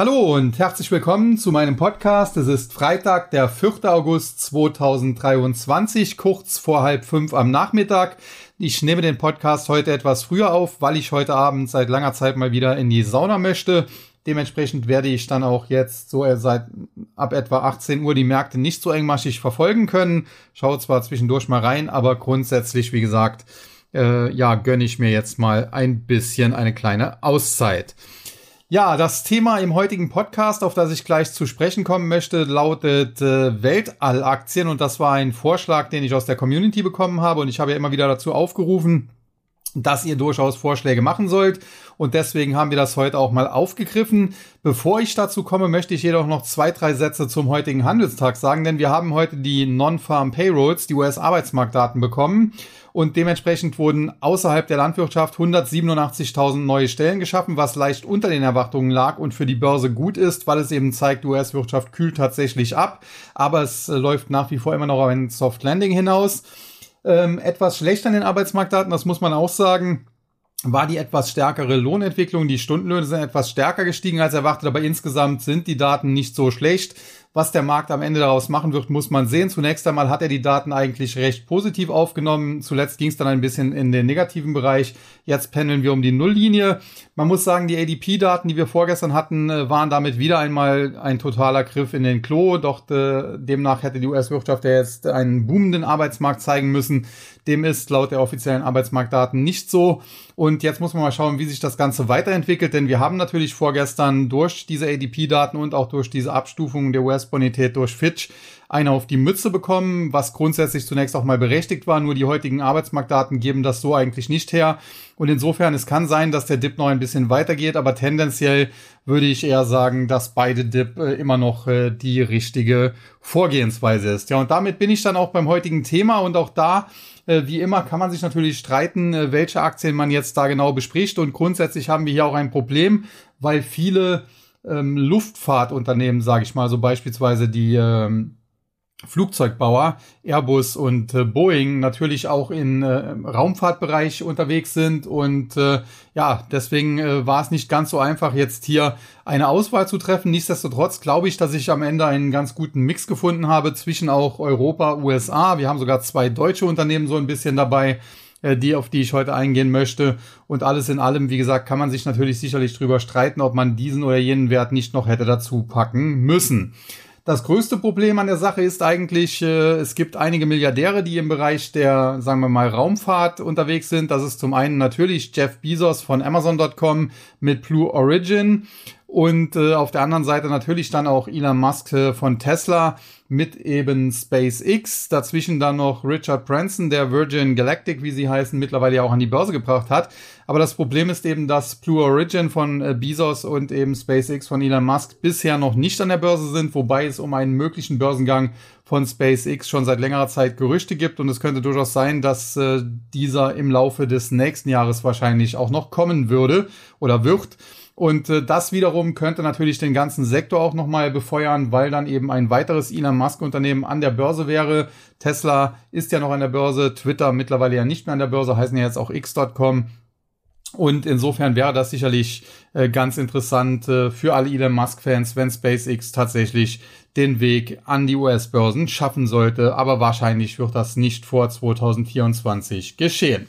Hallo und herzlich willkommen zu meinem Podcast. Es ist Freitag, der 4. August 2023, kurz vor halb fünf am Nachmittag. Ich nehme den Podcast heute etwas früher auf, weil ich heute Abend seit langer Zeit mal wieder in die Sauna möchte. Dementsprechend werde ich dann auch jetzt so seit ab etwa 18 Uhr die Märkte nicht so engmaschig verfolgen können. Schaue zwar zwischendurch mal rein, aber grundsätzlich, wie gesagt, äh, ja, gönne ich mir jetzt mal ein bisschen eine kleine Auszeit. Ja, das Thema im heutigen Podcast, auf das ich gleich zu sprechen kommen möchte, lautet äh, Weltallaktien und das war ein Vorschlag, den ich aus der Community bekommen habe und ich habe ja immer wieder dazu aufgerufen, dass ihr durchaus Vorschläge machen sollt. Und deswegen haben wir das heute auch mal aufgegriffen. Bevor ich dazu komme, möchte ich jedoch noch zwei, drei Sätze zum heutigen Handelstag sagen, denn wir haben heute die Non-Farm Payrolls, die US-Arbeitsmarktdaten bekommen. Und dementsprechend wurden außerhalb der Landwirtschaft 187.000 neue Stellen geschaffen, was leicht unter den Erwartungen lag und für die Börse gut ist, weil es eben zeigt, US-Wirtschaft kühlt tatsächlich ab. Aber es äh, läuft nach wie vor immer noch ein Soft Landing hinaus. Ähm, etwas schlechter an den Arbeitsmarktdaten, das muss man auch sagen war die etwas stärkere Lohnentwicklung. Die Stundenlöhne sind etwas stärker gestiegen als erwartet, aber insgesamt sind die Daten nicht so schlecht. Was der Markt am Ende daraus machen wird, muss man sehen. Zunächst einmal hat er die Daten eigentlich recht positiv aufgenommen. Zuletzt ging es dann ein bisschen in den negativen Bereich. Jetzt pendeln wir um die Nulllinie. Man muss sagen, die ADP-Daten, die wir vorgestern hatten, äh, waren damit wieder einmal ein totaler Griff in den Klo. Doch äh, demnach hätte die US-Wirtschaft ja jetzt einen boomenden Arbeitsmarkt zeigen müssen. Dem ist laut der offiziellen Arbeitsmarktdaten nicht so. Und jetzt muss man mal schauen, wie sich das Ganze weiterentwickelt, denn wir haben natürlich vorgestern durch diese ADP-Daten und auch durch diese Abstufung der US-Bonität durch Fitch eine auf die Mütze bekommen, was grundsätzlich zunächst auch mal berechtigt war. Nur die heutigen Arbeitsmarktdaten geben das so eigentlich nicht her. Und insofern, es kann sein, dass der Dip noch ein bisschen weitergeht, aber tendenziell würde ich eher sagen, dass beide Dip äh, immer noch äh, die richtige Vorgehensweise ist. Ja, und damit bin ich dann auch beim heutigen Thema und auch da äh, wie immer kann man sich natürlich streiten, welche Aktien man jetzt da genau bespricht. Und grundsätzlich haben wir hier auch ein Problem, weil viele ähm, Luftfahrtunternehmen, sage ich mal, so beispielsweise die ähm, Flugzeugbauer Airbus und äh, Boeing natürlich auch in, äh, im Raumfahrtbereich unterwegs sind und äh, ja, deswegen äh, war es nicht ganz so einfach jetzt hier eine Auswahl zu treffen. Nichtsdestotrotz glaube ich, dass ich am Ende einen ganz guten Mix gefunden habe zwischen auch Europa, USA. Wir haben sogar zwei deutsche Unternehmen so ein bisschen dabei die, auf die ich heute eingehen möchte. Und alles in allem, wie gesagt, kann man sich natürlich sicherlich drüber streiten, ob man diesen oder jenen Wert nicht noch hätte dazu packen müssen. Das größte Problem an der Sache ist eigentlich, äh, es gibt einige Milliardäre, die im Bereich der, sagen wir mal, Raumfahrt unterwegs sind. Das ist zum einen natürlich Jeff Bezos von Amazon.com mit Blue Origin und äh, auf der anderen Seite natürlich dann auch Elon Musk äh, von Tesla mit eben SpaceX. Dazwischen dann noch Richard Branson, der Virgin Galactic, wie sie heißen, mittlerweile ja auch an die Börse gebracht hat. Aber das Problem ist eben, dass Blue Origin von äh, Bezos und eben SpaceX von Elon Musk bisher noch nicht an der Börse sind, wobei es um einen möglichen Börsengang von SpaceX schon seit längerer Zeit Gerüchte gibt. Und es könnte durchaus sein, dass äh, dieser im Laufe des nächsten Jahres wahrscheinlich auch noch kommen würde oder wird. Und äh, das wiederum könnte natürlich den ganzen Sektor auch nochmal befeuern, weil dann eben ein weiteres Elon Musk-Unternehmen an der Börse wäre. Tesla ist ja noch an der Börse, Twitter mittlerweile ja nicht mehr an der Börse, heißen ja jetzt auch x.com. Und insofern wäre das sicherlich äh, ganz interessant äh, für alle Elon Musk-Fans, wenn SpaceX tatsächlich den Weg an die US-Börsen schaffen sollte. Aber wahrscheinlich wird das nicht vor 2024 geschehen.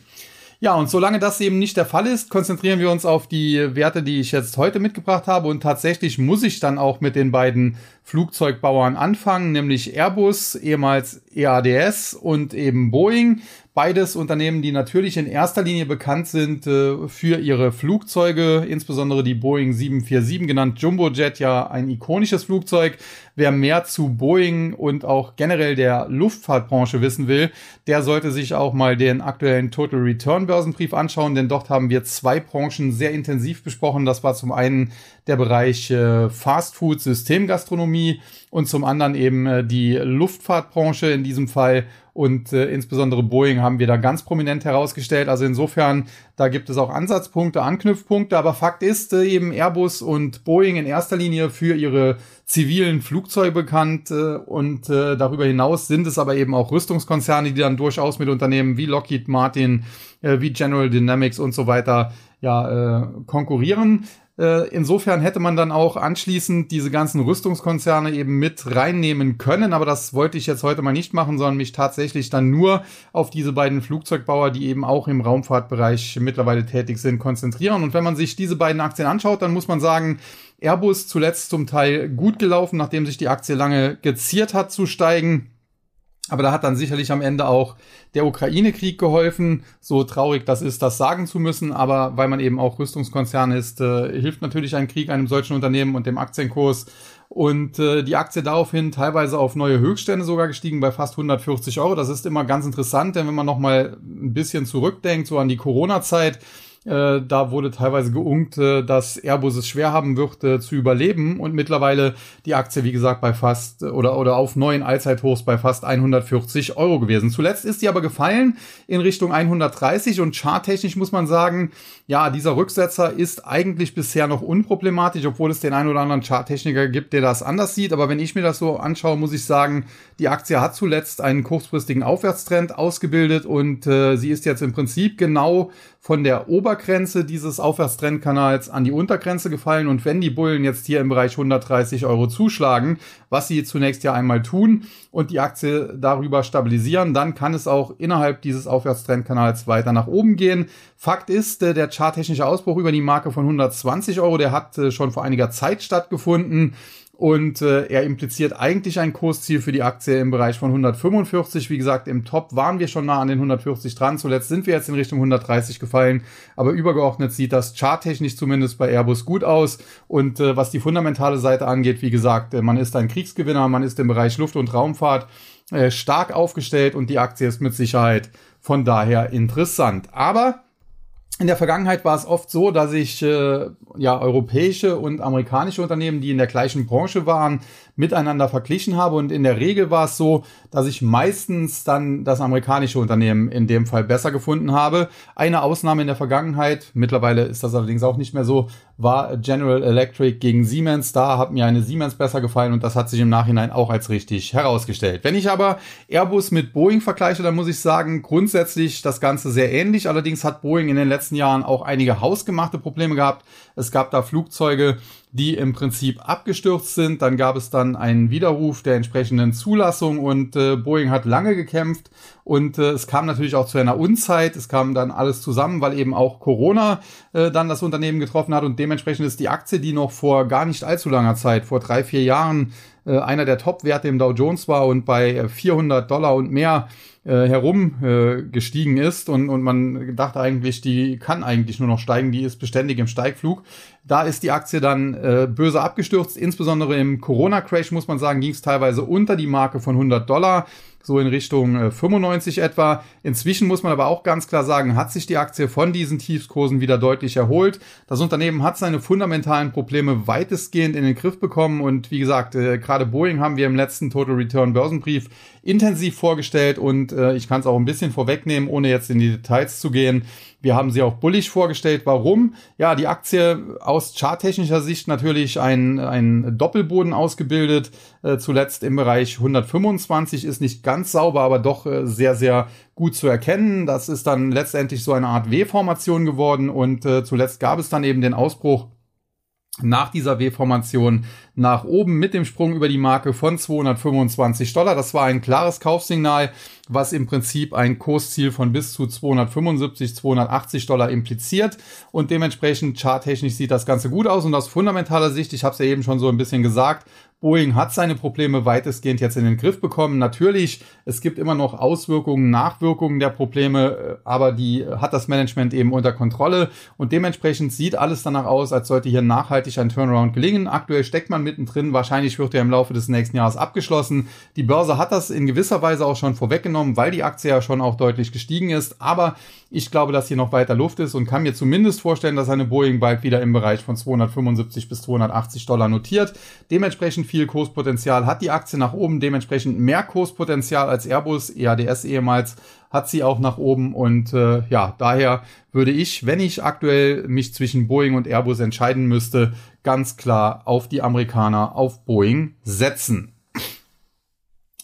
Ja, und solange das eben nicht der Fall ist, konzentrieren wir uns auf die Werte, die ich jetzt heute mitgebracht habe. Und tatsächlich muss ich dann auch mit den beiden Flugzeugbauern anfangen, nämlich Airbus, ehemals EADS und eben Boeing. Beides Unternehmen, die natürlich in erster Linie bekannt sind äh, für ihre Flugzeuge, insbesondere die Boeing 747, genannt Jumbo Jet, ja ein ikonisches Flugzeug. Wer mehr zu Boeing und auch generell der Luftfahrtbranche wissen will, der sollte sich auch mal den aktuellen Total Return Börsenbrief anschauen, denn dort haben wir zwei Branchen sehr intensiv besprochen. Das war zum einen der Bereich äh, Fast Food Systemgastronomie und zum anderen eben äh, die Luftfahrtbranche in diesem Fall und äh, insbesondere Boeing haben wir da ganz prominent herausgestellt. Also insofern, da gibt es auch Ansatzpunkte, Anknüpfpunkte, aber Fakt ist äh, eben Airbus und Boeing in erster Linie für ihre zivilen Flugzeuge bekannt äh, und äh, darüber hinaus sind es aber eben auch Rüstungskonzerne, die dann durchaus mit Unternehmen wie Lockheed Martin, äh, wie General Dynamics und so weiter ja äh, konkurrieren. Äh, insofern hätte man dann auch anschließend diese ganzen Rüstungskonzerne eben mit reinnehmen können, aber das wollte ich jetzt heute mal nicht machen, sondern mich tatsächlich dann nur auf diese beiden Flugzeugbauer, die eben auch im Raumfahrtbereich mittlerweile tätig sind, konzentrieren. Und wenn man sich diese beiden Aktien anschaut, dann muss man sagen, Airbus zuletzt zum Teil gut gelaufen, nachdem sich die Aktie lange geziert hat zu steigen. Aber da hat dann sicherlich am Ende auch der Ukraine-Krieg geholfen. So traurig das ist, das sagen zu müssen. Aber weil man eben auch Rüstungskonzern ist, äh, hilft natürlich ein Krieg einem solchen Unternehmen und dem Aktienkurs. Und äh, die Aktie daraufhin teilweise auf neue Höchststände sogar gestiegen bei fast 140 Euro. Das ist immer ganz interessant, denn wenn man nochmal ein bisschen zurückdenkt, so an die Corona-Zeit, äh, da wurde teilweise geunkt, äh, dass Airbus es schwer haben wird äh, zu überleben und mittlerweile die Aktie, wie gesagt, bei fast oder, oder auf neuen Allzeithochs bei fast 140 Euro gewesen. Zuletzt ist sie aber gefallen in Richtung 130 und charttechnisch muss man sagen, ja, dieser Rücksetzer ist eigentlich bisher noch unproblematisch, obwohl es den einen oder anderen Charttechniker gibt, der das anders sieht. Aber wenn ich mir das so anschaue, muss ich sagen, die Aktie hat zuletzt einen kurzfristigen Aufwärtstrend ausgebildet und äh, sie ist jetzt im Prinzip genau von der Obergrenze dieses Aufwärtstrendkanals an die Untergrenze gefallen. Und wenn die Bullen jetzt hier im Bereich 130 Euro zuschlagen, was sie zunächst ja einmal tun und die Aktie darüber stabilisieren, dann kann es auch innerhalb dieses Aufwärtstrendkanals weiter nach oben gehen. Fakt ist, äh, der charttechnische Ausbruch über die Marke von 120 Euro, der hat äh, schon vor einiger Zeit stattgefunden und äh, er impliziert eigentlich ein Kursziel für die Aktie im Bereich von 145. Wie gesagt, im Top waren wir schon nah an den 140 dran. Zuletzt sind wir jetzt in Richtung 130 gefallen, aber übergeordnet sieht das charttechnisch zumindest bei Airbus gut aus. Und äh, was die fundamentale Seite angeht, wie gesagt, äh, man ist ein Kriegsgewinner, man ist im Bereich Luft- und Raumfahrt äh, stark aufgestellt und die Aktie ist mit Sicherheit von daher interessant. Aber in der Vergangenheit war es oft so, dass ich äh, ja europäische und amerikanische Unternehmen, die in der gleichen Branche waren, miteinander verglichen habe. Und in der Regel war es so, dass ich meistens dann das amerikanische Unternehmen in dem Fall besser gefunden habe. Eine Ausnahme in der Vergangenheit, mittlerweile ist das allerdings auch nicht mehr so, war General Electric gegen Siemens. Da hat mir eine Siemens besser gefallen und das hat sich im Nachhinein auch als richtig herausgestellt. Wenn ich aber Airbus mit Boeing vergleiche, dann muss ich sagen, grundsätzlich das Ganze sehr ähnlich. Allerdings hat Boeing in den letzten Jahren auch einige hausgemachte Probleme gehabt. Es gab da Flugzeuge, die im Prinzip abgestürzt sind. Dann gab es dann einen Widerruf der entsprechenden Zulassung und äh, Boeing hat lange gekämpft und äh, es kam natürlich auch zu einer Unzeit. Es kam dann alles zusammen, weil eben auch Corona äh, dann das Unternehmen getroffen hat und dementsprechend ist die Aktie, die noch vor gar nicht allzu langer Zeit, vor drei, vier Jahren, äh, einer der Top-Werte im Dow Jones war und bei 400 Dollar und mehr äh, herum äh, ist und, und man dachte eigentlich, die kann eigentlich nur noch steigen, die ist beständig im Steigflug. Da ist die Aktie dann äh, böse abgestürzt, insbesondere im Corona-Crash muss man sagen, ging es teilweise unter die Marke von 100 Dollar so in Richtung äh, 95 etwa. Inzwischen muss man aber auch ganz klar sagen, hat sich die Aktie von diesen Tiefskursen wieder deutlich erholt. Das Unternehmen hat seine fundamentalen Probleme weitestgehend in den Griff bekommen und wie gesagt, äh, gerade Boeing haben wir im letzten Total Return Börsenbrief intensiv vorgestellt und äh, ich kann es auch ein bisschen vorwegnehmen, ohne jetzt in die Details zu gehen. Wir haben sie auch bullig vorgestellt. Warum? Ja, die Aktie aus charttechnischer Sicht natürlich ein, ein Doppelboden ausgebildet. Äh, zuletzt im Bereich 125 ist nicht ganz sauber, aber doch äh, sehr, sehr gut zu erkennen. Das ist dann letztendlich so eine Art W-Formation geworden und äh, zuletzt gab es dann eben den Ausbruch nach dieser W-Formation nach oben mit dem Sprung über die Marke von 225 Dollar. Das war ein klares Kaufsignal, was im Prinzip ein Kursziel von bis zu 275, 280 Dollar impliziert. Und dementsprechend charttechnisch sieht das Ganze gut aus. Und aus fundamentaler Sicht, ich habe es ja eben schon so ein bisschen gesagt, Boeing hat seine Probleme weitestgehend jetzt in den Griff bekommen. Natürlich, es gibt immer noch Auswirkungen, Nachwirkungen der Probleme, äh, aber die hat das Management eben unter Kontrolle und dementsprechend sieht alles danach aus, als sollte hier nachhaltig ein Turnaround gelingen. Aktuell steckt man mittendrin, wahrscheinlich wird er im Laufe des nächsten Jahres abgeschlossen. Die Börse hat das in gewisser Weise auch schon vorweggenommen, weil die Aktie ja schon auch deutlich gestiegen ist, aber ich glaube, dass hier noch weiter Luft ist und kann mir zumindest vorstellen, dass eine Boeing bald wieder im Bereich von 275 bis 280 Dollar notiert. Dementsprechend viel Kurspotenzial hat die Aktie nach oben, dementsprechend mehr Kurspotenzial als Airbus, EADS ehemals, hat sie auch nach oben und äh, ja, daher würde ich, wenn ich aktuell mich zwischen Boeing und Airbus entscheiden müsste, ganz klar auf die Amerikaner, auf Boeing setzen.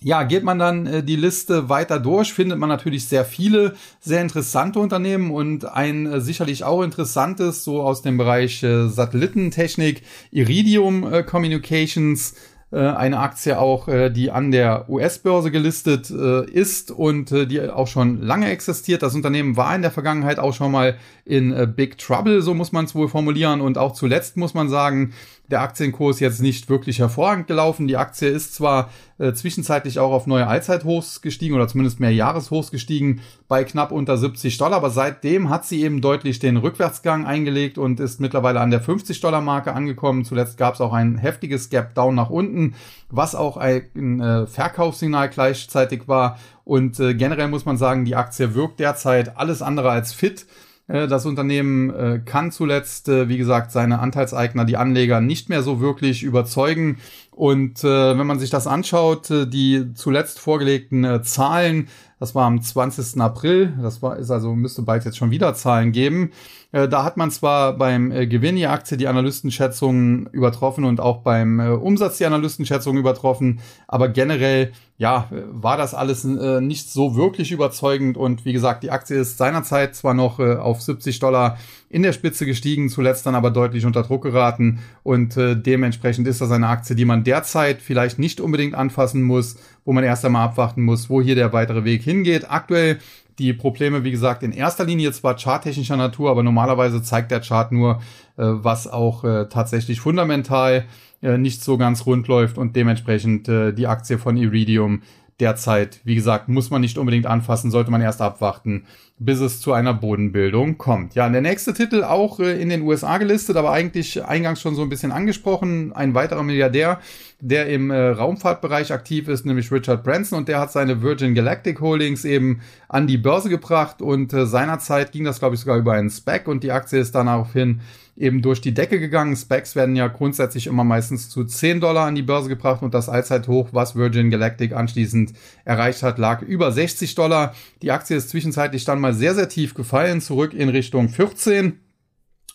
Ja, geht man dann äh, die Liste weiter durch, findet man natürlich sehr viele sehr interessante Unternehmen und ein äh, sicherlich auch interessantes, so aus dem Bereich äh, Satellitentechnik, Iridium äh, Communications, äh, eine Aktie auch, äh, die an der US-Börse gelistet äh, ist und äh, die auch schon lange existiert. Das Unternehmen war in der Vergangenheit auch schon mal in äh, Big Trouble, so muss man es wohl formulieren. Und auch zuletzt muss man sagen, der Aktienkurs jetzt nicht wirklich hervorragend gelaufen. Die Aktie ist zwar äh, zwischenzeitlich auch auf neue Allzeithochs gestiegen oder zumindest mehr Jahreshochs gestiegen bei knapp unter 70 Dollar, aber seitdem hat sie eben deutlich den Rückwärtsgang eingelegt und ist mittlerweile an der 50 Dollar Marke angekommen. Zuletzt gab es auch ein heftiges Gap Down nach unten, was auch ein äh, Verkaufssignal gleichzeitig war. Und äh, generell muss man sagen, die Aktie wirkt derzeit alles andere als fit. Äh, das Unternehmen äh, kann zuletzt, äh, wie gesagt, seine Anteilseigner, die Anleger nicht mehr so wirklich überzeugen. Und wenn man sich das anschaut, die zuletzt vorgelegten Zahlen, das war am 20. April, das war, ist also, müsste bald jetzt schon wieder Zahlen geben. Da hat man zwar beim Gewinn die Aktie die Analystenschätzungen übertroffen und auch beim Umsatz die Analystenschätzungen übertroffen, aber generell ja, war das alles äh, nicht so wirklich überzeugend. Und wie gesagt, die Aktie ist seinerzeit zwar noch äh, auf 70 Dollar in der Spitze gestiegen, zuletzt dann aber deutlich unter Druck geraten. Und äh, dementsprechend ist das eine Aktie, die man derzeit vielleicht nicht unbedingt anfassen muss, wo man erst einmal abwarten muss, wo hier der weitere Weg hingeht. Aktuell die Probleme, wie gesagt, in erster Linie zwar charttechnischer Natur, aber normalerweise zeigt der Chart nur, äh, was auch äh, tatsächlich fundamental äh, nicht so ganz rund läuft und dementsprechend äh, die Aktie von Iridium derzeit, wie gesagt, muss man nicht unbedingt anfassen, sollte man erst abwarten, bis es zu einer Bodenbildung kommt. Ja, der nächste Titel auch äh, in den USA gelistet, aber eigentlich eingangs schon so ein bisschen angesprochen. Ein weiterer Milliardär, der im äh, Raumfahrtbereich aktiv ist, nämlich Richard Branson und der hat seine Virgin Galactic Holdings eben an die Börse gebracht und äh, seinerzeit ging das, glaube ich, sogar über einen Spec und die Aktie ist daraufhin eben durch die Decke gegangen. Specs werden ja grundsätzlich immer meistens zu 10 Dollar an die Börse gebracht und das Allzeithoch, was Virgin Galactic anschließend erreicht hat, lag über 60 Dollar. Die Aktie ist zwischenzeitlich dann mal sehr, sehr tief gefallen, zurück in Richtung 14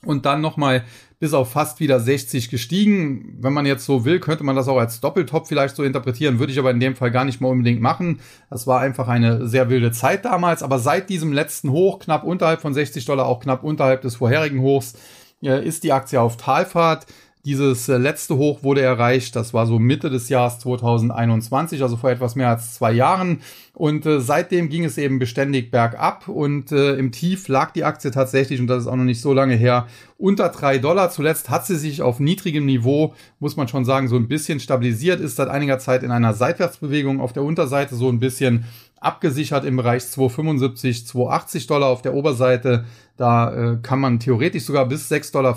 und dann nochmal bis auf fast wieder 60 gestiegen. Wenn man jetzt so will, könnte man das auch als Doppeltop vielleicht so interpretieren, würde ich aber in dem Fall gar nicht mal unbedingt machen. Das war einfach eine sehr wilde Zeit damals, aber seit diesem letzten Hoch, knapp unterhalb von 60 Dollar, auch knapp unterhalb des vorherigen Hochs, ist die Aktie auf Talfahrt. Dieses äh, letzte Hoch wurde erreicht, das war so Mitte des Jahres 2021, also vor etwas mehr als zwei Jahren. Und äh, seitdem ging es eben beständig bergab und äh, im Tief lag die Aktie tatsächlich, und das ist auch noch nicht so lange her, unter drei Dollar. Zuletzt hat sie sich auf niedrigem Niveau, muss man schon sagen, so ein bisschen stabilisiert, ist seit einiger Zeit in einer Seitwärtsbewegung auf der Unterseite so ein bisschen abgesichert im Bereich 275, 280 Dollar auf der Oberseite. Da äh, kann man theoretisch sogar bis 6,50 Dollar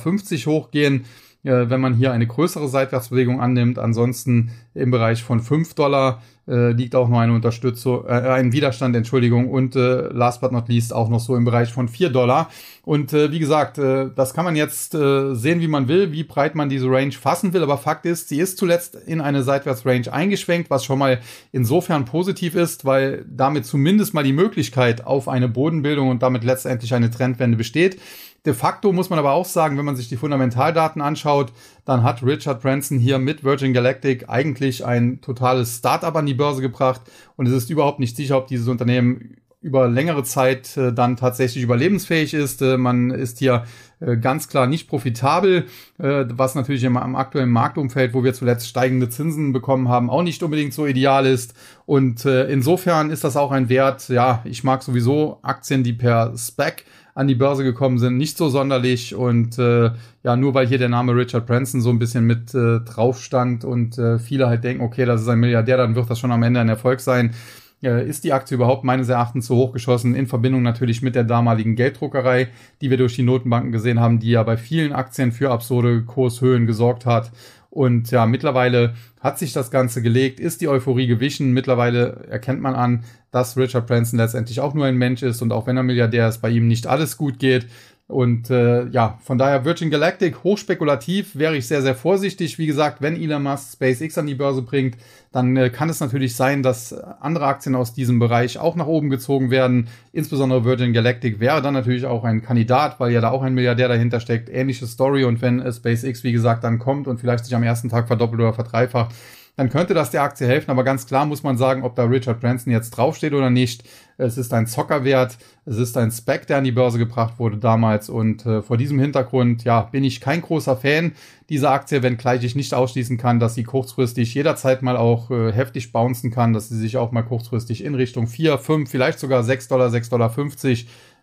hochgehen, äh, wenn man hier eine größere Seitwärtsbewegung annimmt. Ansonsten im Bereich von 5 Dollar äh, liegt auch noch eine Unterstützung, äh, ein Widerstand, Entschuldigung, und äh, last but not least auch noch so im Bereich von 4 Dollar. Und äh, wie gesagt, äh, das kann man jetzt äh, sehen, wie man will, wie breit man diese Range fassen will, aber Fakt ist, sie ist zuletzt in eine Seitwärtsrange eingeschwenkt, was schon mal insofern positiv ist, weil damit zumindest mal die Möglichkeit auf eine Bodenbildung und damit letztendlich eine Trendwende besteht. De facto muss man aber auch sagen, wenn man sich die Fundamentaldaten anschaut, dann hat Richard Branson hier mit Virgin Galactic eigentlich ein totales Startup an die Börse gebracht und es ist überhaupt nicht sicher, ob dieses Unternehmen über längere Zeit äh, dann tatsächlich überlebensfähig ist. Äh, man ist hier äh, ganz klar nicht profitabel, äh, was natürlich im, im, aktuellen Marktumfeld, wo wir zuletzt steigende Zinsen bekommen haben, auch nicht unbedingt so ideal ist. Und äh, insofern ist das auch ein Wert, ja, ich mag sowieso Aktien, die per Spec an die Börse gekommen sind, nicht so sonderlich. Und äh, ja, nur weil hier der Name Richard Branson so ein bisschen mit äh, drauf stand und äh, viele halt denken, okay, das ist ein Milliardär, dann wird das schon am Ende ein Erfolg sein. Äh, ist die Aktie überhaupt meines Erachtens zu hoch geschossen, in Verbindung natürlich mit der damaligen Gelddruckerei, die wir durch die Notenbanken gesehen haben, die ja bei vielen Aktien für absurde Kurshöhen gesorgt hat. Und ja, mittlerweile hat sich das Ganze gelegt, ist die Euphorie gewichen. Mittlerweile erkennt man an, dass Richard Branson letztendlich auch nur ein Mensch ist und auch wenn er Milliardär ist, bei ihm nicht alles gut geht. Und äh, ja, von daher Virgin Galactic hochspekulativ wäre ich sehr, sehr vorsichtig. Wie gesagt, wenn Elon Musk SpaceX an die Börse bringt, dann äh, kann es natürlich sein, dass andere Aktien aus diesem Bereich auch nach oben gezogen werden. Insbesondere Virgin Galactic wäre dann natürlich auch ein Kandidat, weil ja da auch ein Milliardär dahinter steckt. Ähnliche Story. Und wenn äh, SpaceX, wie gesagt, dann kommt und vielleicht sich am ersten Tag verdoppelt oder verdreifacht, dann könnte das der Aktie helfen. Aber ganz klar muss man sagen, ob da Richard Branson jetzt draufsteht oder nicht. Es ist ein Zockerwert, es ist ein Spec, der an die Börse gebracht wurde damals. Und äh, vor diesem Hintergrund, ja, bin ich kein großer Fan dieser Aktie, wenngleich ich nicht ausschließen kann, dass sie kurzfristig jederzeit mal auch äh, heftig bouncen kann, dass sie sich auch mal kurzfristig in Richtung 4, 5, vielleicht sogar 6 Dollar, 6,50 Dollar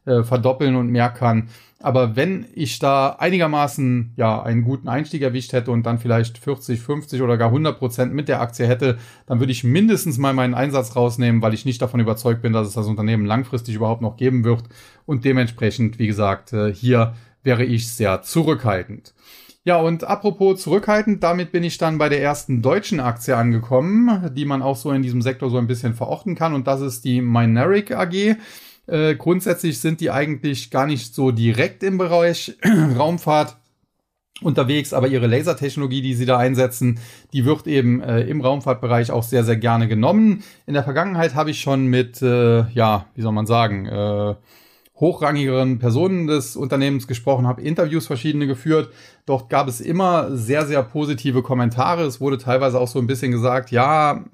äh, verdoppeln und mehr kann. Aber wenn ich da einigermaßen ja einen guten Einstieg erwischt hätte und dann vielleicht 40, 50 oder gar 100 Prozent mit der Aktie hätte, dann würde ich mindestens mal meinen Einsatz rausnehmen, weil ich nicht davon überzeugt bin, dass es das Unternehmen langfristig überhaupt noch geben wird. Und dementsprechend, wie gesagt, äh, hier wäre ich sehr zurückhaltend. Ja, und apropos zurückhaltend, damit bin ich dann bei der ersten deutschen Aktie angekommen, die man auch so in diesem Sektor so ein bisschen verorten kann. Und das ist die Mineric AG. Äh, grundsätzlich sind die eigentlich gar nicht so direkt im Bereich Raumfahrt unterwegs, aber ihre Lasertechnologie, die sie da einsetzen, die wird eben äh, im Raumfahrtbereich auch sehr, sehr gerne genommen. In der Vergangenheit habe ich schon mit, äh, ja, wie soll man sagen, äh, hochrangigeren Personen des Unternehmens gesprochen, habe Interviews verschiedene geführt. Dort gab es immer sehr, sehr positive Kommentare. Es wurde teilweise auch so ein bisschen gesagt, ja,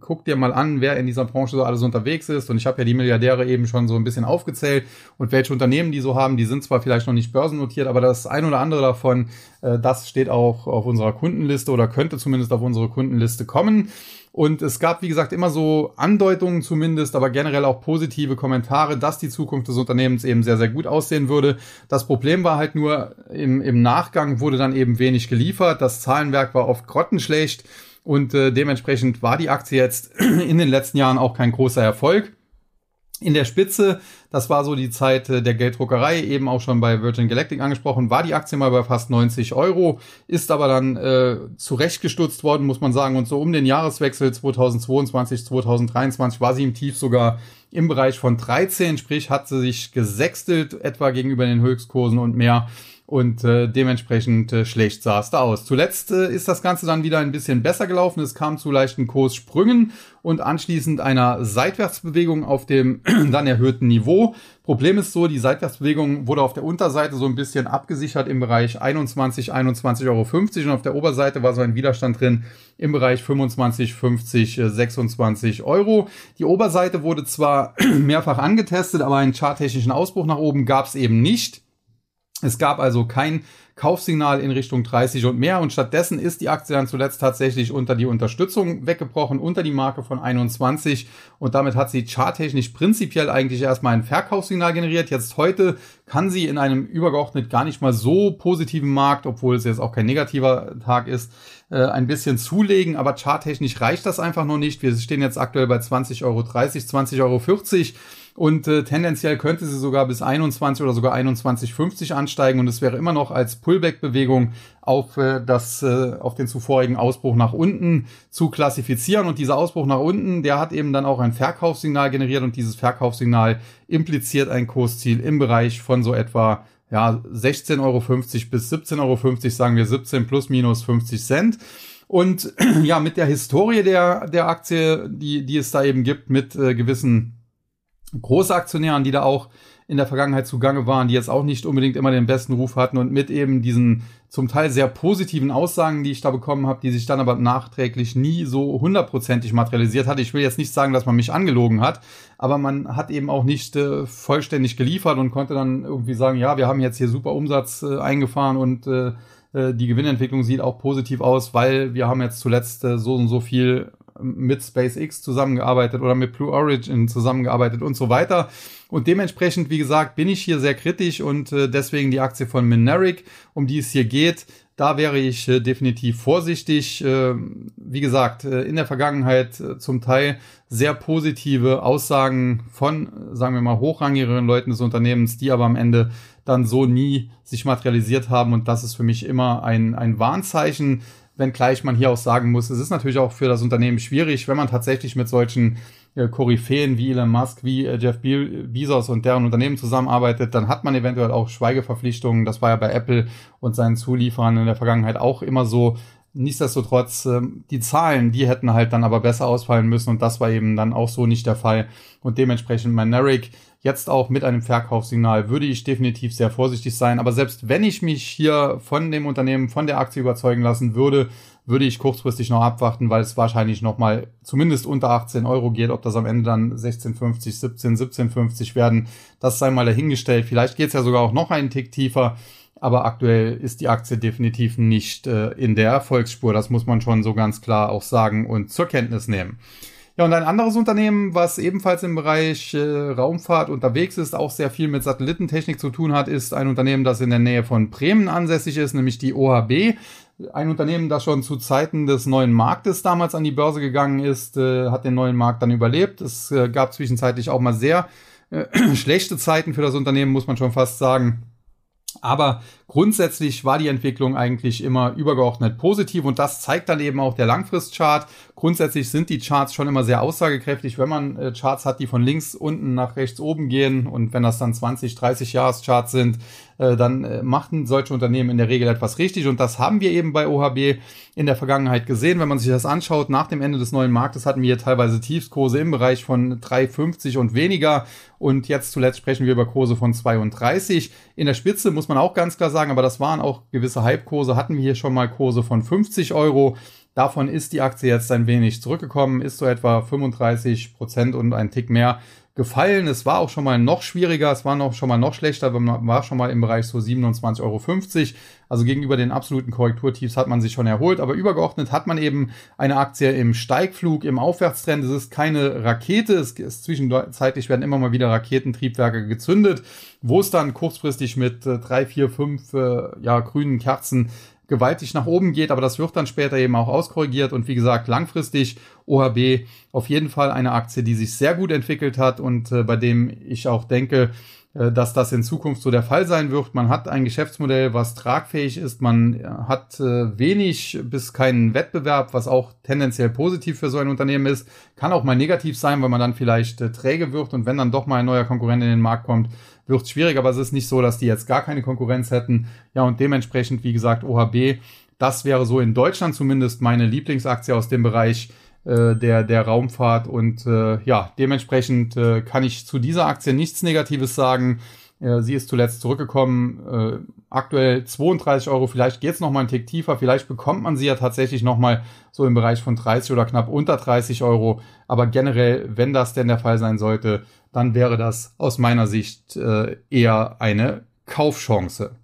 guck dir mal an, wer in dieser Branche so alles unterwegs ist. Und ich habe ja die Milliardäre eben schon so ein bisschen aufgezählt und welche Unternehmen die so haben. Die sind zwar vielleicht noch nicht börsennotiert, aber das ein oder andere davon, äh, das steht auch auf unserer Kundenliste oder könnte zumindest auf unsere Kundenliste kommen. Und es gab, wie gesagt, immer so Andeutungen zumindest, aber generell auch positive Kommentare, dass die Zukunft des Unternehmens eben sehr, sehr gut aussehen würde. Das Problem war halt nur, im, im Nachgang wurde dann eben wenig geliefert. Das Zahlenwerk war oft grottenschlecht und äh, dementsprechend war die Aktie jetzt in den letzten Jahren auch kein großer Erfolg. In der Spitze, das war so die Zeit äh, der Gelddruckerei, eben auch schon bei Virgin Galactic angesprochen, war die Aktie mal bei fast 90 Euro, ist aber dann äh, zurechtgestutzt worden, muss man sagen. Und so um den Jahreswechsel 2022, 2023 war sie im Tief sogar im Bereich von 13, sprich hat sie sich gesextelt etwa gegenüber den Höchstkursen und mehr und äh, dementsprechend äh, schlecht sah es da aus. Zuletzt äh, ist das Ganze dann wieder ein bisschen besser gelaufen. Es kam zu leichten Kurssprüngen und anschließend einer Seitwärtsbewegung auf dem dann erhöhten Niveau. Problem ist so, die Seitwärtsbewegung wurde auf der Unterseite so ein bisschen abgesichert im Bereich 21, 21,50 Euro und auf der Oberseite war so ein Widerstand drin im Bereich 25, 50, 26 Euro. Die Oberseite wurde zwar mehrfach angetestet, aber einen charttechnischen Ausbruch nach oben gab es eben nicht. Es gab also kein Kaufsignal in Richtung 30 und mehr und stattdessen ist die Aktie dann zuletzt tatsächlich unter die Unterstützung weggebrochen, unter die Marke von 21 und damit hat sie charttechnisch prinzipiell eigentlich erstmal ein Verkaufssignal generiert. Jetzt heute kann sie in einem übergeordnet gar nicht mal so positiven Markt, obwohl es jetzt auch kein negativer Tag ist, äh, ein bisschen zulegen, aber charttechnisch reicht das einfach noch nicht. Wir stehen jetzt aktuell bei 20,30 Euro, 20,40 Euro und äh, tendenziell könnte sie sogar bis 21 oder sogar 21,50 ansteigen und es wäre immer noch als Pullback-Bewegung auf äh, das äh, auf den zuvorigen Ausbruch nach unten zu klassifizieren und dieser Ausbruch nach unten, der hat eben dann auch ein Verkaufssignal generiert und dieses Verkaufssignal impliziert ein Kursziel im Bereich von so etwa ja 16,50 Euro bis 17,50 Euro, sagen wir 17 plus minus 50 Cent. Und ja, mit der Historie der, der Aktie, die, die es da eben gibt, mit äh, gewissen Großaktionären, die da auch in der Vergangenheit zugange waren, die jetzt auch nicht unbedingt immer den besten Ruf hatten und mit eben diesen zum Teil sehr positiven Aussagen, die ich da bekommen habe, die sich dann aber nachträglich nie so hundertprozentig materialisiert hat. Ich will jetzt nicht sagen, dass man mich angelogen hat, aber man hat eben auch nicht äh, vollständig geliefert und konnte dann irgendwie sagen, ja, wir haben jetzt hier super Umsatz äh, eingefahren und äh, äh die Gewinnentwicklung sieht auch positiv aus, weil wir haben jetzt zuletzt äh, so und so viel mit SpaceX zusammengearbeitet oder mit Blue Origin zusammengearbeitet und so weiter. Und dementsprechend, wie gesagt, bin ich hier sehr kritisch und äh, deswegen die Aktie von Mineric, um die es hier geht, da wäre ich äh, definitiv vorsichtig. Äh, wie gesagt, äh, in der Vergangenheit zum Teil sehr positive Aussagen von, sagen wir mal, hochrangigeren Leuten des Unternehmens, die aber am Ende dann so nie sich materialisiert haben. Und das ist für mich immer ein, ein Warnzeichen wenngleich man hier auch sagen muss, es ist natürlich auch für das Unternehmen schwierig, wenn man tatsächlich mit solchen äh, Koryphäen wie Elon Musk, wie äh, Jeff Be Bezos und deren Unternehmen zusammenarbeitet, dann hat man eventuell auch Schweigeverpflichtungen. Das war ja bei Apple und seinen Zulieferern in der Vergangenheit auch immer so. Nichtsdestotrotz, äh, die Zahlen, die hätten halt dann aber besser ausfallen müssen und das war eben dann auch so nicht der Fall. Und dementsprechend mein Narrick Jetzt auch mit einem Verkaufssignal würde ich definitiv sehr vorsichtig sein. Aber selbst wenn ich mich hier von dem Unternehmen, von der Aktie überzeugen lassen würde, würde ich kurzfristig noch abwarten, weil es wahrscheinlich noch mal zumindest unter 18 Euro geht. Ob das am Ende dann 16,50, 17, 17,50 werden, das sei mal dahingestellt. Vielleicht geht es ja sogar auch noch einen Tick tiefer. Aber aktuell ist die Aktie definitiv nicht äh, in der Erfolgsspur. Das muss man schon so ganz klar auch sagen und zur Kenntnis nehmen. Ja, und ein anderes Unternehmen, was ebenfalls im Bereich äh, Raumfahrt unterwegs ist, auch sehr viel mit Satellitentechnik zu tun hat, ist ein Unternehmen, das in der Nähe von Bremen ansässig ist, nämlich die OHB. Ein Unternehmen, das schon zu Zeiten des neuen Marktes damals an die Börse gegangen ist, äh, hat den neuen Markt dann überlebt. Es äh, gab zwischenzeitlich auch mal sehr äh, schlechte Zeiten für das Unternehmen, muss man schon fast sagen. Aber grundsätzlich war die Entwicklung eigentlich immer übergeordnet positiv und das zeigt dann eben auch der Langfristchart. Grundsätzlich sind die Charts schon immer sehr aussagekräftig, wenn man äh, Charts hat, die von links unten nach rechts oben gehen und wenn das dann 20, 30 Jahrescharts sind, äh, dann äh, machten solche Unternehmen in der Regel etwas richtig und das haben wir eben bei OHB in der Vergangenheit gesehen. Wenn man sich das anschaut, nach dem Ende des neuen Marktes hatten wir teilweise Tiefskurse im Bereich von 3,50 und weniger und jetzt zuletzt sprechen wir über Kurse von 32. In der Spitze muss man auch ganz klar sagen, aber das waren auch gewisse Hype-Kurse, hatten wir hier schon mal Kurse von 50 Euro. Davon ist die Aktie jetzt ein wenig zurückgekommen, ist so etwa 35 Prozent und ein Tick mehr gefallen. Es war auch schon mal noch schwieriger, es war noch schon mal noch schlechter, man war schon mal im Bereich so 27,50 Euro. Also gegenüber den absoluten Korrekturtiefs hat man sich schon erholt, aber übergeordnet hat man eben eine Aktie im Steigflug, im Aufwärtstrend. Es ist keine Rakete, es ist zwischenzeitlich werden immer mal wieder Raketentriebwerke gezündet, wo es dann kurzfristig mit äh, drei, vier, fünf äh, ja, grünen Kerzen gewaltig nach oben geht, aber das wird dann später eben auch auskorrigiert. Und wie gesagt, langfristig OHB auf jeden Fall eine Aktie, die sich sehr gut entwickelt hat und äh, bei dem ich auch denke, dass das in Zukunft so der Fall sein wird. Man hat ein Geschäftsmodell, was tragfähig ist. Man äh, hat äh, wenig bis keinen Wettbewerb, was auch tendenziell positiv für so ein Unternehmen ist. Kann auch mal negativ sein, weil man dann vielleicht träge wird und wenn dann doch mal ein neuer Konkurrent in den Markt kommt, wird es schwierig. Aber es ist nicht so, dass die jetzt gar keine Konkurrenz hätten. Ja, und dementsprechend, wie gesagt, OHB, das wäre so in Deutschland zumindest meine Lieblingsaktie aus dem Bereich äh, der, der Raumfahrt. Und äh, ja, dementsprechend äh, kann ich zu dieser Aktie nichts Negatives sagen. Äh, sie ist zuletzt zurückgekommen, äh, aktuell 32 Euro, vielleicht geht's noch mal einen Tick tiefer, vielleicht bekommt man sie ja tatsächlich noch mal so im Bereich von 30 oder knapp unter 30 Euro. Aber generell, wenn das denn der Fall sein sollte, dann wäre das aus meiner Sicht äh, eher eine Kaufchance.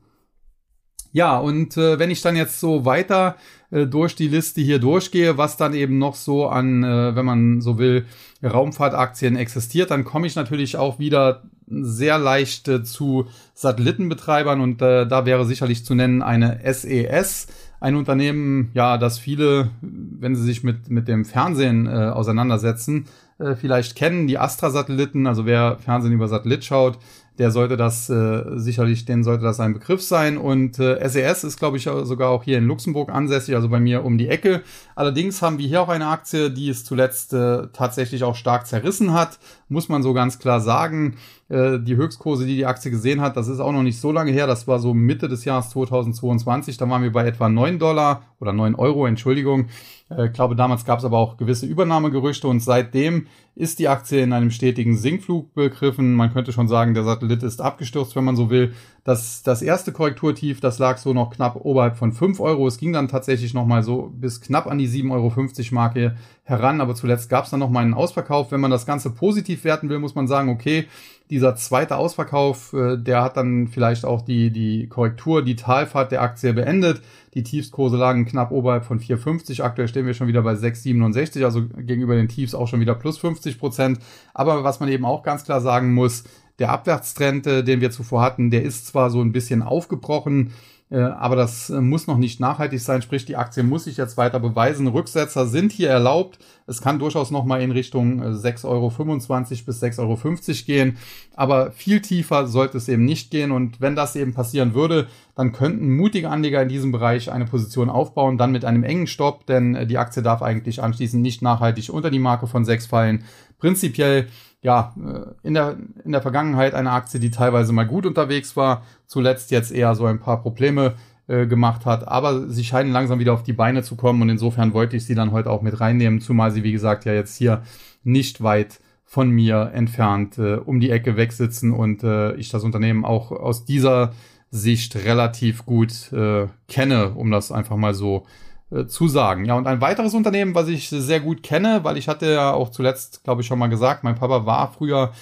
Ja, und äh, wenn ich dann jetzt so weiter äh, durch die Liste hier durchgehe, was dann eben noch so an, äh, wenn man so will, Raumfahrtaktien existiert, dann komme ich natürlich auch wieder sehr leicht äh, zu Satellitenbetreibern und äh, da wäre sicherlich zu nennen eine SES, e ein Unternehmen, ja, das viele, wenn sie sich mit, mit dem Fernsehen äh, auseinandersetzen, äh, vielleicht kennen, die Astra-Satelliten, also wer Fernsehen über Satellit schaut, der sollte das äh, sicherlich, den sollte das ein Begriff sein. Und äh, SES e ist, glaube ich, sogar auch hier in Luxemburg ansässig, also bei mir um die Ecke. Allerdings haben wir hier auch eine Aktie, die es zuletzt äh, tatsächlich auch stark zerrissen hat, muss man so ganz klar sagen. Äh, die Höchstkurse, die die Aktie gesehen hat, das ist auch noch nicht so lange her. Das war so Mitte des Jahres 2022. Da waren wir bei etwa 9 Dollar oder 9 Euro, Entschuldigung. Äh, ich glaube, damals gab es aber auch gewisse Übernahmegerüchte und seitdem ist die Aktie in einem stetigen Sinkflug begriffen. Man könnte schon sagen, der Satellit ist abgestürzt, wenn man so will. Das, das erste Korrekturtief, das lag so noch knapp oberhalb von 5 Euro. Es ging dann tatsächlich nochmal so bis knapp an die 7,50 Euro Marke heran, aber zuletzt gab es dann nochmal einen Ausverkauf. Wenn man das Ganze positiv werten will, muss man sagen, okay, dieser zweite Ausverkauf, äh, der hat dann vielleicht auch die, die Korrektur, die Talfahrt der Aktie beendet. Die Tiefskurse lagen knapp oberhalb von 4,50. Aktuell stehen wir schon wieder bei 6,67, also gegenüber den Tiefs auch schon wieder plus 50 Prozent. Aber was man eben auch ganz klar sagen muss, der Abwärtstrend, äh, den wir zuvor hatten, der ist zwar so ein bisschen aufgebrochen, aber das äh, muss noch nicht nachhaltig sein, sprich die Aktie muss sich jetzt weiter beweisen. Rücksetzer sind hier erlaubt. Es kann durchaus noch mal in Richtung 6,25 Euro bis 6,50 Euro gehen, aber viel tiefer sollte es eben nicht gehen. Und wenn das eben passieren würde, dann könnten mutige Anleger in diesem Bereich eine Position aufbauen, dann mit einem engen Stopp, denn die Aktie darf eigentlich anschließend nicht nachhaltig unter die Marke von 6 fallen. Prinzipiell ja, äh, in der, in der Vergangenheit eine Aktie, die teilweise mal gut unterwegs war, zuletzt jetzt eher so ein paar Probleme äh, gemacht hat, aber sie scheinen langsam wieder auf die Beine zu kommen und insofern wollte ich sie dann heute auch mit reinnehmen, zumal sie, wie gesagt, ja jetzt hier nicht weit von mir entfernt äh, um die Ecke wegsitzen und äh, ich das Unternehmen auch aus dieser Sicht relativ gut äh, kenne, um das einfach mal so äh, zu sagen. Ja, und ein weiteres Unternehmen, was ich sehr gut kenne, weil ich hatte ja auch zuletzt, glaube ich, schon mal gesagt, mein Papa war früher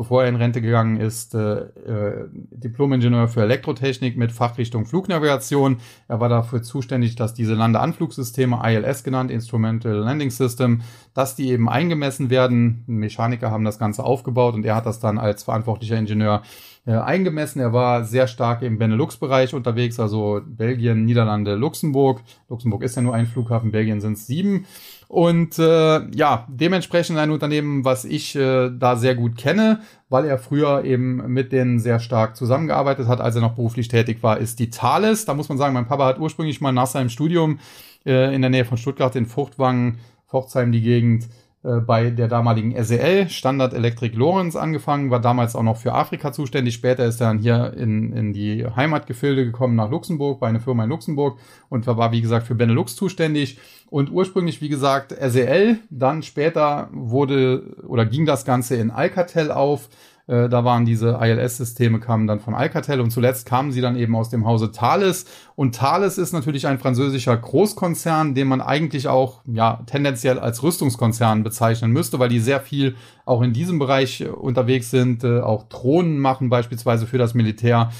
bevor er in Rente gegangen ist, äh, äh, Diplom-Ingenieur für Elektrotechnik mit Fachrichtung Flugnavigation. Er war dafür zuständig, dass diese Landeanflugsysteme, ILS genannt, Instrumental Landing System, dass die eben eingemessen werden. Mechaniker haben das Ganze aufgebaut und er hat das dann als verantwortlicher Ingenieur äh, eingemessen. Er war sehr stark im Benelux-Bereich unterwegs, also Belgien, Niederlande, Luxemburg. Luxemburg ist ja nur ein Flughafen, Belgien sind es sieben. Und äh, ja, dementsprechend ein Unternehmen, was ich äh, da sehr gut kenne, weil er früher eben mit denen sehr stark zusammengearbeitet hat, als er noch beruflich tätig war, ist die Thales. Da muss man sagen, mein Papa hat ursprünglich mal nach seinem Studium äh, in der Nähe von Stuttgart in Furchtwangen, Pforzheim die Gegend, bei der damaligen SEL, Standard Electric Lorenz, angefangen, war damals auch noch für Afrika zuständig. Später ist er dann hier in, in die Heimatgefilde gekommen nach Luxemburg, bei einer Firma in Luxemburg und war, wie gesagt, für Benelux zuständig. Und ursprünglich, wie gesagt, SEL, dann später wurde oder ging das Ganze in Alcatel auf äh, da waren diese ILS-Systeme, kamen dann von Alcatel und zuletzt kamen sie dann eben aus dem Hause Thales. Und Thales ist natürlich ein französischer Großkonzern, den man eigentlich auch ja tendenziell als Rüstungskonzern bezeichnen müsste, weil die sehr viel auch in diesem Bereich äh, unterwegs sind, äh, auch Drohnen machen beispielsweise für das Militär.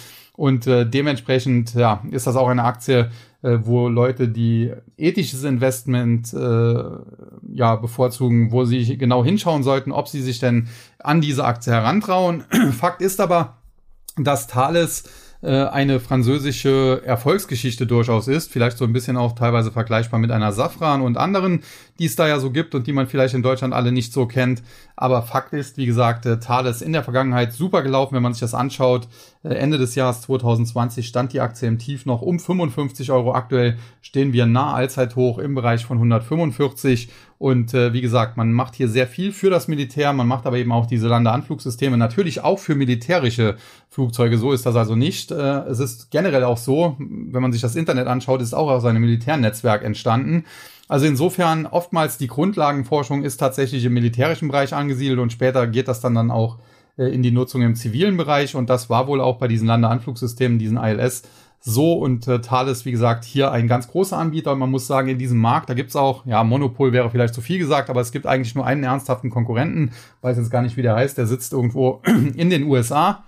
Und äh, dementsprechend ja, ist das auch eine Aktie, äh, wo Leute, die ethisches Investment äh, ja bevorzugen, wo sie genau hinschauen sollten, ob sie sich denn an diese Aktie herantrauen. Fakt ist aber, dass Thales äh, eine französische Erfolgsgeschichte durchaus ist. Vielleicht so ein bisschen auch teilweise vergleichbar mit einer Safran und anderen, die es da ja so gibt und die man vielleicht in Deutschland alle nicht so kennt. Aber Fakt ist, wie gesagt, äh, Thales in der Vergangenheit super gelaufen, wenn man sich das anschaut. Äh, Ende des Jahres 2020 stand die Aktie im Tief noch um 55 Euro. Aktuell stehen wir nah Allzeithoch im Bereich von 145 und äh, wie gesagt, man macht hier sehr viel für das Militär, man macht aber eben auch diese Landeanflugsysteme natürlich auch für militärische Flugzeuge. So ist das also nicht. Äh, es ist generell auch so, wenn man sich das Internet anschaut, ist auch aus einem Militärnetzwerk entstanden. Also insofern oftmals die Grundlagenforschung ist tatsächlich im militärischen Bereich angesiedelt und später geht das dann dann auch äh, in die Nutzung im zivilen Bereich und das war wohl auch bei diesen Landeanflugsystemen, diesen ILS so und äh, Thales, wie gesagt, hier ein ganz großer Anbieter. Und man muss sagen, in diesem Markt, da gibt's auch, ja, Monopol wäre vielleicht zu viel gesagt, aber es gibt eigentlich nur einen ernsthaften Konkurrenten, weiß jetzt gar nicht, wie der heißt, der sitzt irgendwo in den USA.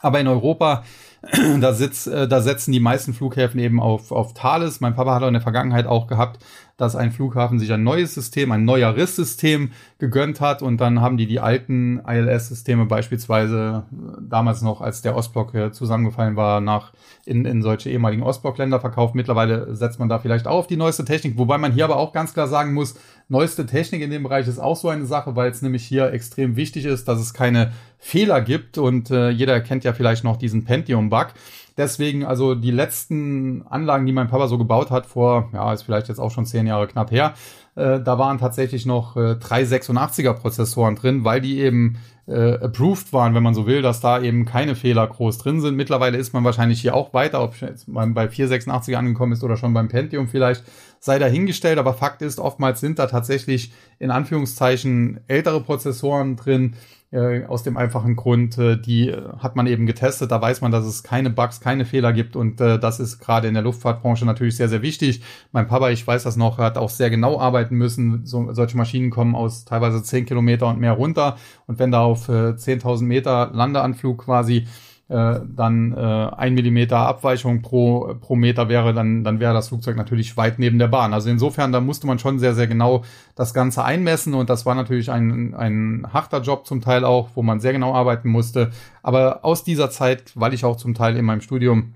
Aber in Europa, da, sitzt, äh, da setzen die meisten Flughäfen eben auf, auf Thales. Mein Papa hat auch in der Vergangenheit auch gehabt, dass ein Flughafen sich ein neues System, ein neuer Risssystem gegönnt hat und dann haben die die alten ILS-Systeme beispielsweise äh, damals noch, als der Ostblock zusammengefallen war, nach in, in solche ehemaligen Ostblockländer verkauft. Mittlerweile setzt man da vielleicht auch auf die neueste Technik, wobei man hier aber auch ganz klar sagen muss, neueste Technik in dem Bereich ist auch so eine Sache, weil es nämlich hier extrem wichtig ist, dass es keine Fehler gibt und äh, jeder kennt ja vielleicht noch diesen Pentium-Bug. Deswegen, also die letzten Anlagen, die mein Papa so gebaut hat, vor, ja, ist vielleicht jetzt auch schon zehn Jahre knapp her, äh, da waren tatsächlich noch äh, drei 86er Prozessoren drin, weil die eben äh, approved waren, wenn man so will, dass da eben keine Fehler groß drin sind. Mittlerweile ist man wahrscheinlich hier auch weiter, ob man bei 486er angekommen ist oder schon beim Pentium vielleicht, sei dahingestellt. Aber Fakt ist, oftmals sind da tatsächlich in Anführungszeichen ältere Prozessoren drin, äh, aus dem einfachen Grund, äh, die äh, hat man eben getestet, da weiß man, dass es keine Bugs, keine Fehler gibt und äh, das ist gerade in der Luftfahrtbranche natürlich sehr, sehr wichtig. Mein Papa, ich weiß das noch, hat auch sehr genau arbeiten müssen. So, solche Maschinen kommen aus teilweise zehn Kilometer und mehr runter und wenn da auf äh, 10.000 Meter Landeanflug quasi äh, dann äh, ein Millimeter Abweichung pro, pro Meter wäre, dann, dann wäre das Flugzeug natürlich weit neben der Bahn. Also insofern, da musste man schon sehr, sehr genau das Ganze einmessen und das war natürlich ein, ein harter Job zum Teil auch, wo man sehr genau arbeiten musste. Aber aus dieser Zeit, weil ich auch zum Teil in meinem Studium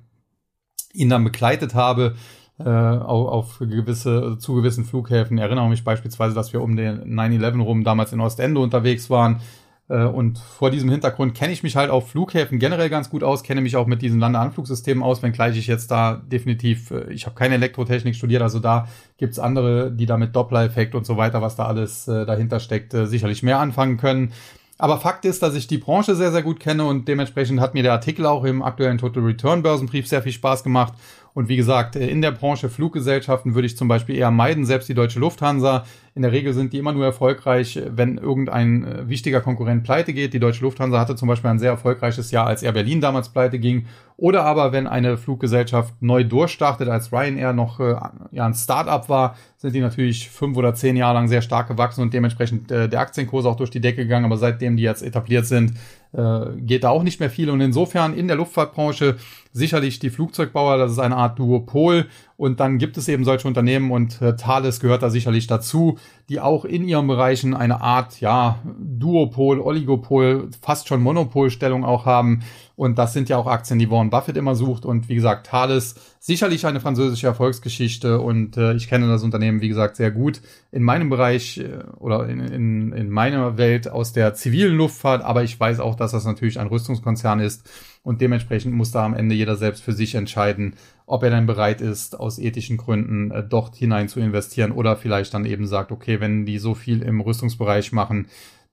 ihn dann begleitet habe, äh, auf, gewisse, zu gewissen Flughäfen. Ich erinnere mich beispielsweise, dass wir um den 9-11 rum damals in Ostende unterwegs waren. Äh, und vor diesem Hintergrund kenne ich mich halt auf Flughäfen generell ganz gut aus, kenne mich auch mit diesen Landeanflugsystemen aus, wenngleich ich jetzt da definitiv, äh, ich habe keine Elektrotechnik studiert, also da gibt's andere, die da mit Doppler-Effekt und so weiter, was da alles äh, dahinter steckt, sicherlich mehr anfangen können. Aber Fakt ist, dass ich die Branche sehr, sehr gut kenne und dementsprechend hat mir der Artikel auch im aktuellen Total Return Börsenbrief sehr viel Spaß gemacht. Und wie gesagt, in der Branche Fluggesellschaften würde ich zum Beispiel eher meiden, selbst die deutsche Lufthansa. In der Regel sind die immer nur erfolgreich, wenn irgendein äh, wichtiger Konkurrent pleite geht. Die deutsche Lufthansa hatte zum Beispiel ein sehr erfolgreiches Jahr, als Air Berlin damals pleite ging. Oder aber, wenn eine Fluggesellschaft neu durchstartet, als Ryanair noch äh, ja, ein Start-up war, sind die natürlich fünf oder zehn Jahre lang sehr stark gewachsen und dementsprechend äh, der Aktienkurs auch durch die Decke gegangen. Aber seitdem die jetzt etabliert sind, äh, geht da auch nicht mehr viel. Und insofern in der Luftfahrtbranche sicherlich die Flugzeugbauer, das ist eine Art Duopol. Und dann gibt es eben solche Unternehmen und äh, Thales gehört da sicherlich dazu, die auch in ihren Bereichen eine Art, ja, Duopol, Oligopol, fast schon Monopolstellung auch haben. Und das sind ja auch Aktien, die Warren Buffett immer sucht. Und wie gesagt, Thales, sicherlich eine französische Erfolgsgeschichte. Und äh, ich kenne das Unternehmen, wie gesagt, sehr gut in meinem Bereich äh, oder in, in, in meiner Welt aus der zivilen Luftfahrt. Aber ich weiß auch, dass das natürlich ein Rüstungskonzern ist. Und dementsprechend muss da am Ende jeder selbst für sich entscheiden, ob er dann bereit ist, aus ethischen Gründen äh, dort hinein zu investieren oder vielleicht dann eben sagt, okay, wenn die so viel im Rüstungsbereich machen,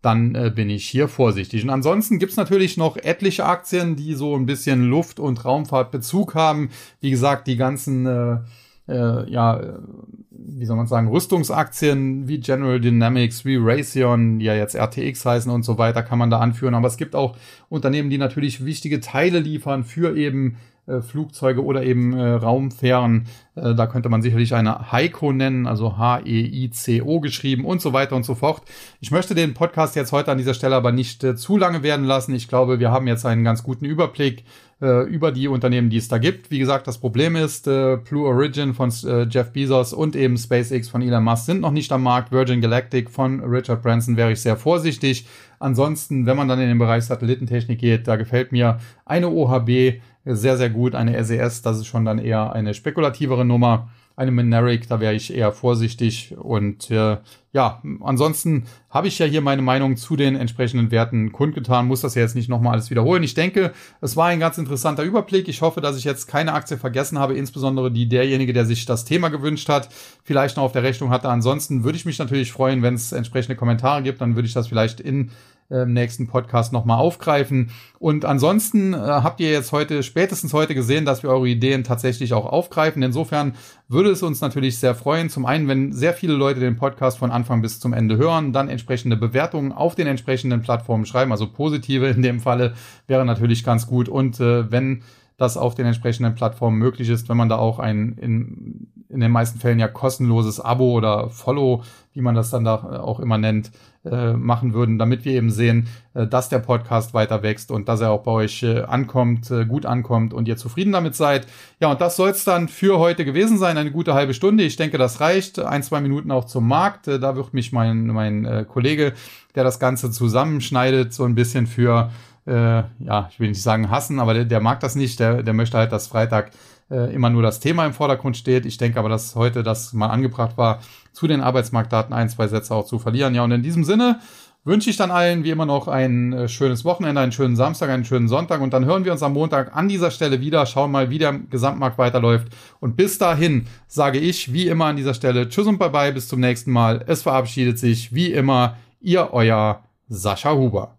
dann äh, bin ich hier vorsichtig. Und ansonsten gibt's natürlich noch etliche Aktien, die so ein bisschen Luft- und Raumfahrtbezug haben. Wie gesagt, die ganzen, äh, äh, ja, wie soll man sagen, Rüstungsaktien wie General Dynamics, wie Raytheon, die ja jetzt RTX heißen und so weiter, kann man da anführen. Aber es gibt auch Unternehmen, die natürlich wichtige Teile liefern für eben äh, Flugzeuge oder eben äh, Raumfähren. Äh, da könnte man sicherlich eine Heiko nennen, also H-E-I-C-O geschrieben und so weiter und so fort. Ich möchte den Podcast jetzt heute an dieser Stelle aber nicht äh, zu lange werden lassen. Ich glaube, wir haben jetzt einen ganz guten Überblick äh, über die Unternehmen, die es da gibt. Wie gesagt, das Problem ist, äh, Blue Origin von äh, Jeff Bezos und eben SpaceX von Elon Musk sind noch nicht am Markt. Virgin Galactic von Richard Branson wäre ich sehr vorsichtig. Ansonsten, wenn man dann in den Bereich Satellitentechnik geht, da gefällt mir eine OHB sehr, sehr gut. Eine SES, das ist schon dann eher eine spekulativere Nummer. Eine Mineric, da wäre ich eher vorsichtig. Und äh, ja, ansonsten habe ich ja hier meine Meinung zu den entsprechenden Werten kundgetan, muss das ja jetzt nicht nochmal alles wiederholen. Ich denke, es war ein ganz interessanter Überblick. Ich hoffe, dass ich jetzt keine Aktie vergessen habe, insbesondere die derjenige, der sich das Thema gewünscht hat, vielleicht noch auf der Rechnung hatte. Ansonsten würde ich mich natürlich freuen, wenn es entsprechende Kommentare gibt. Dann würde ich das vielleicht in im nächsten Podcast nochmal aufgreifen. Und ansonsten äh, habt ihr jetzt heute, spätestens heute gesehen, dass wir eure Ideen tatsächlich auch aufgreifen. Insofern würde es uns natürlich sehr freuen. Zum einen, wenn sehr viele Leute den Podcast von Anfang bis zum Ende hören, dann entsprechende Bewertungen auf den entsprechenden Plattformen schreiben, also positive in dem Falle wäre natürlich ganz gut. Und äh, wenn das auf den entsprechenden Plattformen möglich ist, wenn man da auch ein in, in den meisten Fällen ja kostenloses Abo oder Follow, wie man das dann da auch immer nennt, äh, machen würden, damit wir eben sehen, äh, dass der Podcast weiter wächst und dass er auch bei euch äh, ankommt, äh, gut ankommt und ihr zufrieden damit seid. Ja, und das soll es dann für heute gewesen sein. Eine gute halbe Stunde. Ich denke, das reicht. Ein, zwei Minuten auch zum Markt. Äh, da wird mich mein, mein äh, Kollege, der das Ganze zusammenschneidet, so ein bisschen für äh, ja, ich will nicht sagen hassen, aber der, der mag das nicht, der, der möchte halt, dass Freitag äh, immer nur das Thema im Vordergrund steht. Ich denke aber, dass heute das mal angebracht war, zu den Arbeitsmarktdaten ein, zwei Sätze auch zu verlieren. Ja, und in diesem Sinne wünsche ich dann allen wie immer noch ein äh, schönes Wochenende, einen schönen Samstag, einen schönen Sonntag und dann hören wir uns am Montag an dieser Stelle wieder, schauen mal, wie der Gesamtmarkt weiterläuft. Und bis dahin sage ich wie immer an dieser Stelle Tschüss und Bye-bye, bis zum nächsten Mal. Es verabschiedet sich wie immer Ihr euer Sascha Huber.